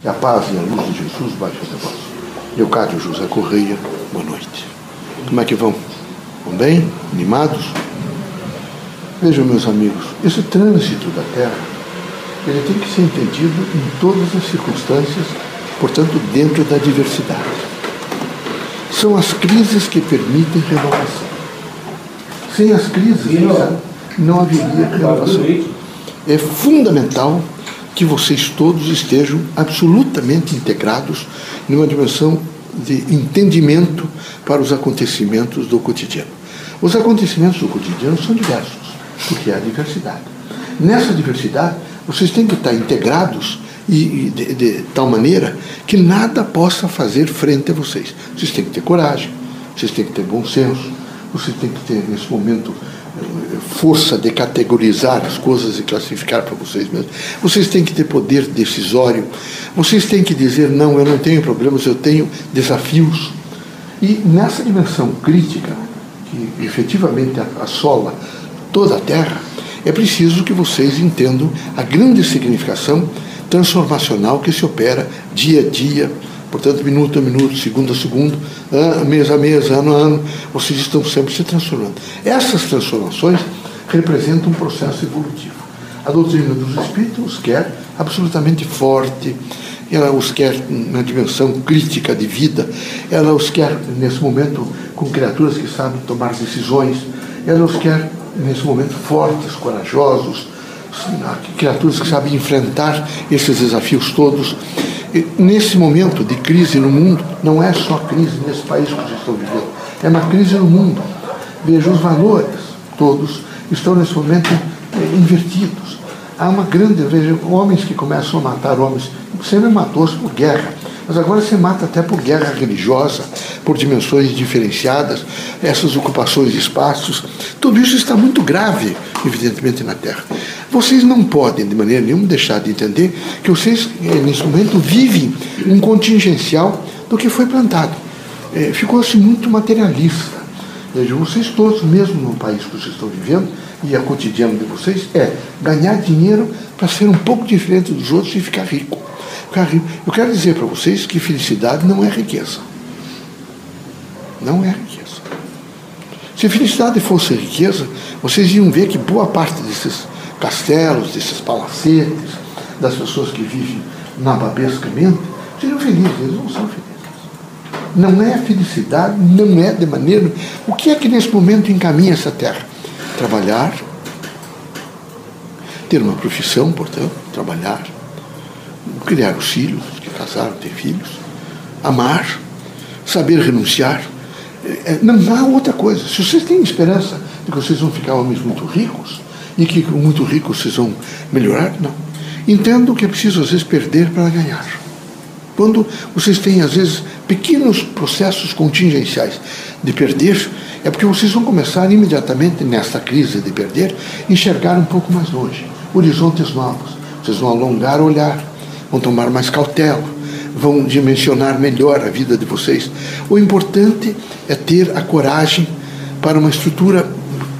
Que a paz e a luz de Jesus baixe até vós. Leocádio José Correia, boa noite. Como é que vão? Vão bem? Animados? Vejam, meus amigos, esse trânsito da Terra, ele tem que ser entendido em todas as circunstâncias, portanto, dentro da diversidade. São as crises que permitem renovação. Sem as crises, não, não haveria renovação. É fundamental que vocês todos estejam absolutamente integrados numa dimensão de entendimento para os acontecimentos do cotidiano. Os acontecimentos do cotidiano são diversos, porque há diversidade. Nessa diversidade, vocês têm que estar integrados e, de, de tal maneira que nada possa fazer frente a vocês. Vocês têm que ter coragem, vocês têm que ter bom senso, vocês têm que ter, nesse momento, força de categorizar as coisas e classificar para vocês mesmos. Vocês têm que ter poder decisório. Vocês têm que dizer: não, eu não tenho problemas, eu tenho desafios. E nessa dimensão crítica, que efetivamente assola toda a Terra, é preciso que vocês entendam a grande significação transformacional que se opera dia a dia Portanto, minuto a minuto, segundo a segundo, mês a mês, ano a ano, vocês estão sempre se transformando. Essas transformações representam um processo evolutivo. A doutrina dos espíritos os quer absolutamente forte, ela os quer na dimensão crítica de vida, ela os quer nesse momento com criaturas que sabem tomar decisões, ela os quer nesse momento fortes, corajosos, criaturas que sabem enfrentar esses desafios todos nesse momento de crise no mundo, não é só crise nesse país que vocês estão vivendo, é uma crise no mundo. Veja, os valores todos estão nesse momento é, invertidos. Há uma grande, veja, homens que começam a matar homens, sempre matou-se por guerra, mas agora se mata até por guerra religiosa, por dimensões diferenciadas, essas ocupações de espaços. Tudo isso está muito grave, evidentemente, na Terra. Vocês não podem, de maneira nenhuma, deixar de entender que vocês, eh, nesse momento, vivem um contingencial do que foi plantado. É, Ficou-se muito materialista. Veja, vocês todos, mesmo no país que vocês estão vivendo, e a cotidiano de vocês, é ganhar dinheiro para ser um pouco diferente dos outros e ficar rico. Ficar rico. Eu quero dizer para vocês que felicidade não é riqueza. Não é riqueza. Se felicidade fosse riqueza, vocês iam ver que boa parte desses castelos, desses palacetes, das pessoas que vivem nababescamente, seriam felizes, eles não são felizes. Não é felicidade, não é de maneira. O que é que nesse momento encaminha essa terra? Trabalhar, ter uma profissão, portanto, trabalhar, criar os filhos, que casaram, ter filhos, amar, saber renunciar. É, não há outra coisa. Se vocês têm esperança de que vocês vão ficar homens muito ricos, e que muito ricos vocês vão melhorar? Não. Entendo que é preciso, às vezes, perder para ganhar. Quando vocês têm, às vezes, pequenos processos contingenciais de perder, é porque vocês vão começar imediatamente, nesta crise de perder, enxergar um pouco mais longe, horizontes novos. Vocês vão alongar o olhar, vão tomar mais cautela, vão dimensionar melhor a vida de vocês. O importante é ter a coragem para uma estrutura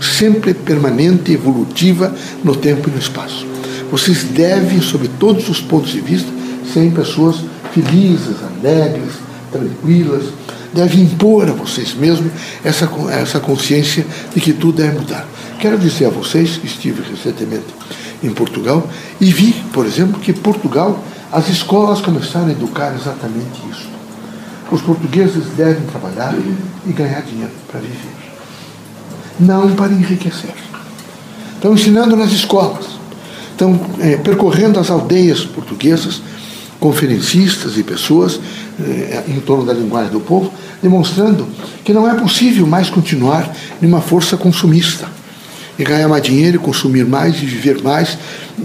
sempre permanente, evolutiva no tempo e no espaço. Vocês devem, sob todos os pontos de vista, serem pessoas felizes, alegres, tranquilas. Devem impor a vocês mesmos essa, essa consciência de que tudo deve mudar. Quero dizer a vocês, estive recentemente em Portugal, e vi, por exemplo, que Portugal, as escolas começaram a educar exatamente isso. Os portugueses devem trabalhar e ganhar dinheiro para viver não para enriquecer. Estão ensinando nas escolas, estão é, percorrendo as aldeias portuguesas, conferencistas e pessoas é, em torno da linguagem do povo, demonstrando que não é possível mais continuar numa força consumista e ganhar mais dinheiro, consumir mais e viver mais,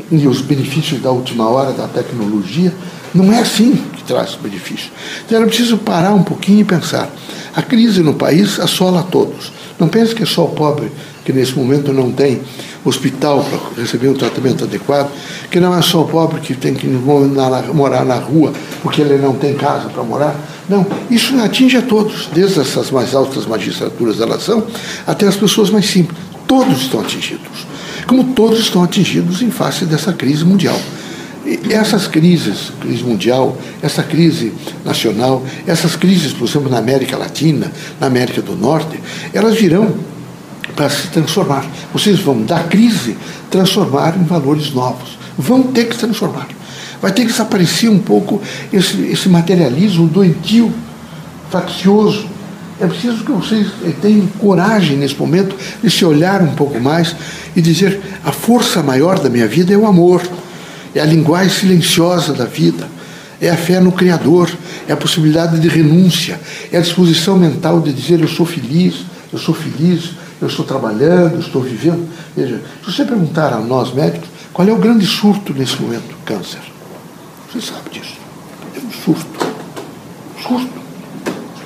e os benefícios da última hora da tecnologia. Não é assim que traz benefício. Então era preciso parar um pouquinho e pensar. A crise no país assola todos. Não pense que é só o pobre que nesse momento não tem hospital para receber um tratamento adequado, que não é só o pobre que tem que morar na rua porque ele não tem casa para morar. Não, isso atinge a todos, desde essas mais altas magistraturas da nação até as pessoas mais simples. Todos estão atingidos, como todos estão atingidos em face dessa crise mundial. essas crises, crise mundial, essa crise nacional, essas crises, por exemplo, na América Latina, na América do Norte, elas virão para se transformar. Vocês vão da crise transformar em valores novos. Vão ter que se transformar. Vai ter que desaparecer um pouco esse, esse materialismo doentio, faccioso. É preciso que vocês eh, tenham coragem nesse momento de se olhar um pouco mais e dizer: a força maior da minha vida é o amor é a linguagem silenciosa da vida, é a fé no Criador, é a possibilidade de renúncia, é a disposição mental de dizer eu sou feliz, eu sou feliz, eu estou trabalhando, estou vivendo. Veja, se você perguntar a nós médicos qual é o grande surto nesse momento, câncer, você sabe disso. É um surto. Surto.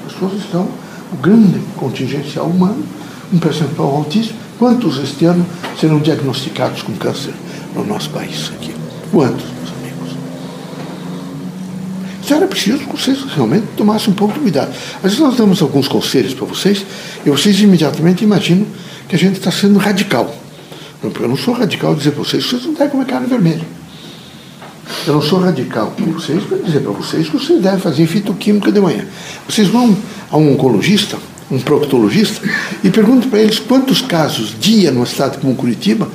As pessoas estão, o grande contingencial humano, um percentual altíssimo. Quantos este ano serão diagnosticados com câncer no nosso país aqui? Quantos? Então era preciso que vocês realmente tomassem um pouco de cuidado. Às vezes nós damos alguns conselhos para vocês e vocês imediatamente imaginam que a gente está sendo radical. Eu não sou radical dizer para vocês que vocês não devem comer carne vermelha. Eu não sou radical com vocês para dizer para vocês que vocês devem fazer fitoquímica de manhã. Vocês vão a um oncologista, um proctologista, e perguntam para eles quantos casos dia numa cidade como Curitiba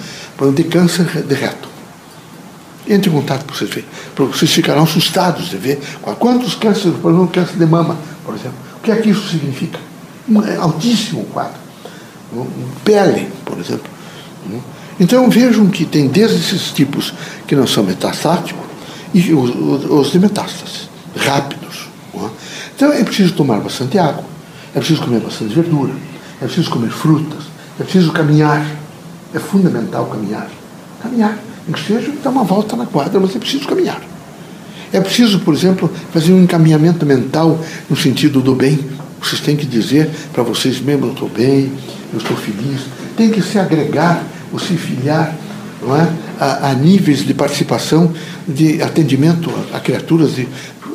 de câncer de reto. Entre em contato com vocês, vocês ficarão assustados de ver quantos cânceres, por exemplo, câncer de mama, por exemplo. O que é que isso significa? Um é altíssimo quadro. Pele, por exemplo. Então vejam que tem desde esses tipos que não são metastáticos e os, os de metástase, rápidos. Então é preciso tomar bastante água, é preciso comer bastante verdura, é preciso comer frutas, é preciso caminhar. É fundamental caminhar. Caminhar que seja dar uma volta na quadra, mas é preciso caminhar. É preciso, por exemplo, fazer um encaminhamento mental no sentido do bem. Vocês têm que dizer para vocês mesmos, eu estou bem, eu estou feliz. Tem que se agregar, ou se filiar não é? a, a níveis de participação, de atendimento a, a criaturas de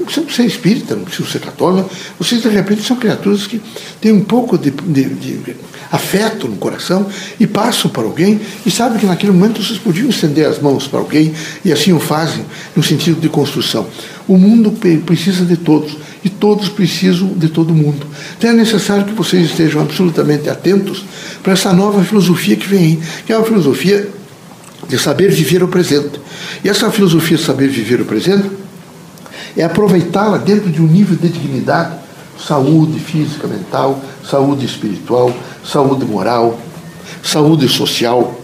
não precisa ser espírita, não precisa ser católico, vocês de repente são criaturas que têm um pouco de, de, de, afeto no coração e passam para alguém e sabem que naquele momento vocês podiam estender as mãos para alguém e assim o fazem no sentido de construção. O mundo precisa de todos e todos precisam de todo mundo. Então é necessário que vocês estejam absolutamente atentos para essa nova filosofia que vem aí, que é uma filosofia de saber viver o presente. E essa filosofia de saber viver o presente é aproveitá-la dentro de um nível de dignidade, saúde física, mental, saúde espiritual, saúde moral, saúde social,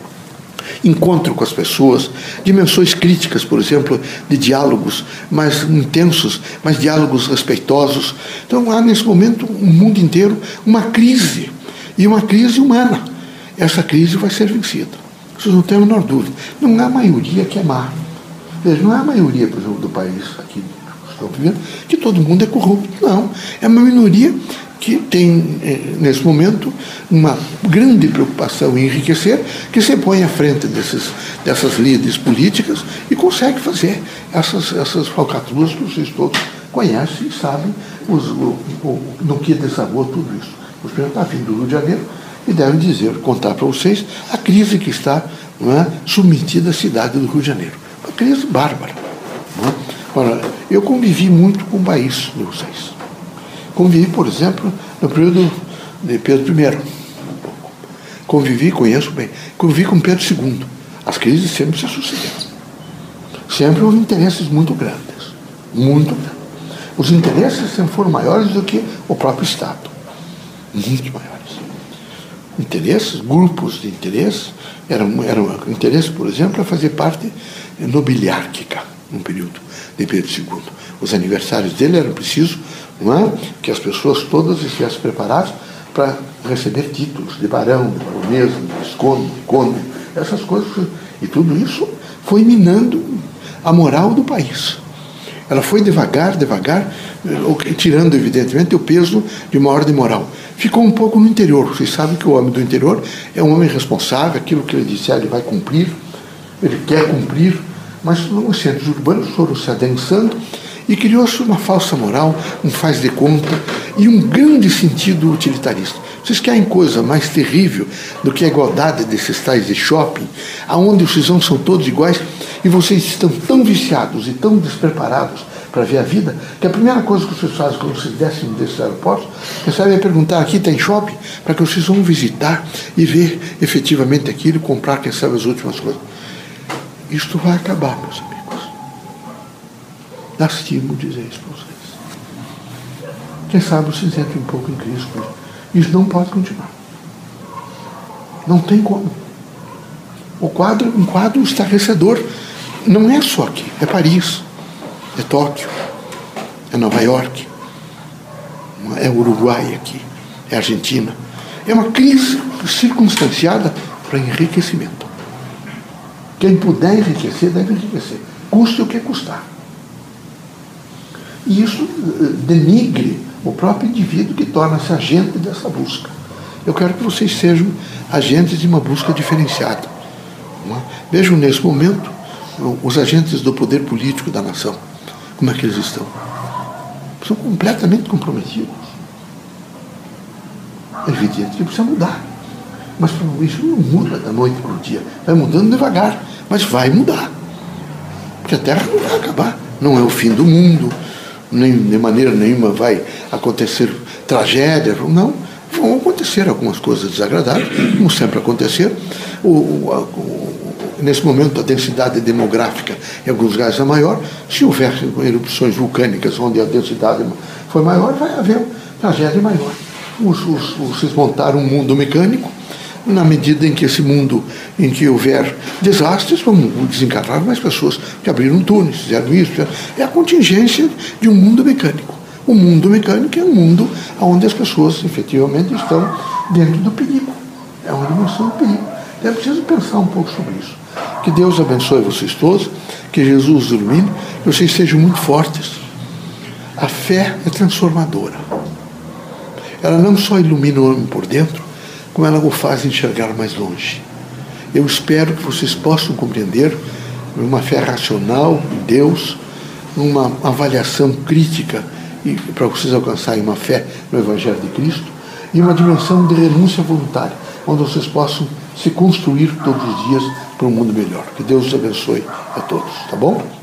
encontro com as pessoas, dimensões críticas, por exemplo, de diálogos mais intensos, mas diálogos respeitosos. Então há nesse momento, um mundo inteiro, uma crise, e uma crise humana. Essa crise vai ser vencida. Vocês não têm a menor dúvida. Não há maioria que é má. Veja, não há maioria, por exemplo, do país aqui que todo mundo é corrupto. Não. É uma minoria que tem, eh, nesse momento, uma grande preocupação em enriquecer, que se põe à frente desses, dessas líderes políticas e consegue fazer essas, essas falcatruas que vocês todos conhecem e sabem os, o, o, no que desagou tudo isso. O senhor está vindo do Rio de Janeiro e devem dizer, contar para vocês a crise que está é, submetida à cidade do Rio de Janeiro. Uma crise bárbara. Eu convivi muito com o país de vocês. Convivi, por exemplo, no período de Pedro I. Convivi, conheço bem. Convivi com Pedro II. As crises sempre se sucederam. Sempre houve interesses muito grandes. Muito grandes. Os interesses sempre foram maiores do que o próprio Estado. Muito maiores. Interesses, grupos de interesses, eram, eram interesses, por exemplo, a fazer parte nobiliárquica, num período de Pedro II. Os aniversários dele eram precisos não é? que as pessoas todas estivessem preparadas para receber títulos de barão, de baronesa, de visconde, de conde, essas coisas. E tudo isso foi minando a moral do país. Ela foi devagar, devagar, tirando, evidentemente, o peso de uma ordem moral. Ficou um pouco no interior. Vocês sabem que o homem do interior é um homem responsável, aquilo que ele disser ele vai cumprir, ele quer cumprir, mas os centros urbanos foram se adensando e criou-se uma falsa moral, um faz de conta e um grande sentido utilitarista. Vocês querem coisa mais terrível do que a igualdade desses tais de shopping, aonde os cidadãos são todos iguais e vocês estão tão viciados e tão despreparados para ver a vida, que a primeira coisa que vocês fazem quando vocês descem desses aeroportos, vocês sabem perguntar, aqui tem shopping? Para que vocês vão visitar e ver efetivamente aquilo comprar, quem sabe, as últimas coisas. Isto vai acabar, meus amigos. Lastimo dizer isso para vocês. Quem sabe vocês entrem um pouco em crise isso. Isso não pode continuar. Não tem como. O quadro, um quadro estarrecedor. Não é só aqui, é Paris é Tóquio, é Nova York, é Uruguai aqui, é Argentina. É uma crise circunstanciada para enriquecimento. Quem puder enriquecer, deve enriquecer. Custe o que custar. E isso eh, denigre o próprio indivíduo que torna-se agente dessa busca. Eu quero que vocês sejam agentes de uma busca diferenciada. É? Vejam nesse momento os agentes do poder político da nação como é que eles estão? São completamente comprometidos. É evidente que precisa mudar. Mas isso não muda da noite para o dia. Vai mudando devagar, mas vai mudar. Porque a Terra não vai acabar. Não é o fim do mundo. Nem, de maneira nenhuma vai acontecer tragédias. Não. Vão acontecer algumas coisas desagradáveis, como sempre acontecer. O, o, nesse momento a densidade demográfica em alguns lugares é maior. Se houver erupções vulcânicas onde a densidade foi maior, vai haver tragédia maior. Os, os, vocês montaram um mundo mecânico, na medida em que esse mundo, em que houver desastres, vão desencarnar mais pessoas que abriram túneis, fizeram isso. É a contingência de um mundo mecânico. O mundo mecânico é um mundo onde as pessoas efetivamente estão dentro do perigo. É uma dimensão do perigo. É preciso pensar um pouco sobre isso. Que Deus abençoe vocês todos, que Jesus os ilumine, que vocês sejam muito fortes. A fé é transformadora. Ela não só ilumina o homem por dentro, como ela o faz enxergar mais longe. Eu espero que vocês possam compreender uma fé racional Deus, uma avaliação crítica e para vocês alcançarem uma fé no Evangelho de Cristo e uma dimensão de renúncia voluntária, onde vocês possam se construir todos os dias para um mundo melhor. Que Deus os abençoe a todos, tá bom?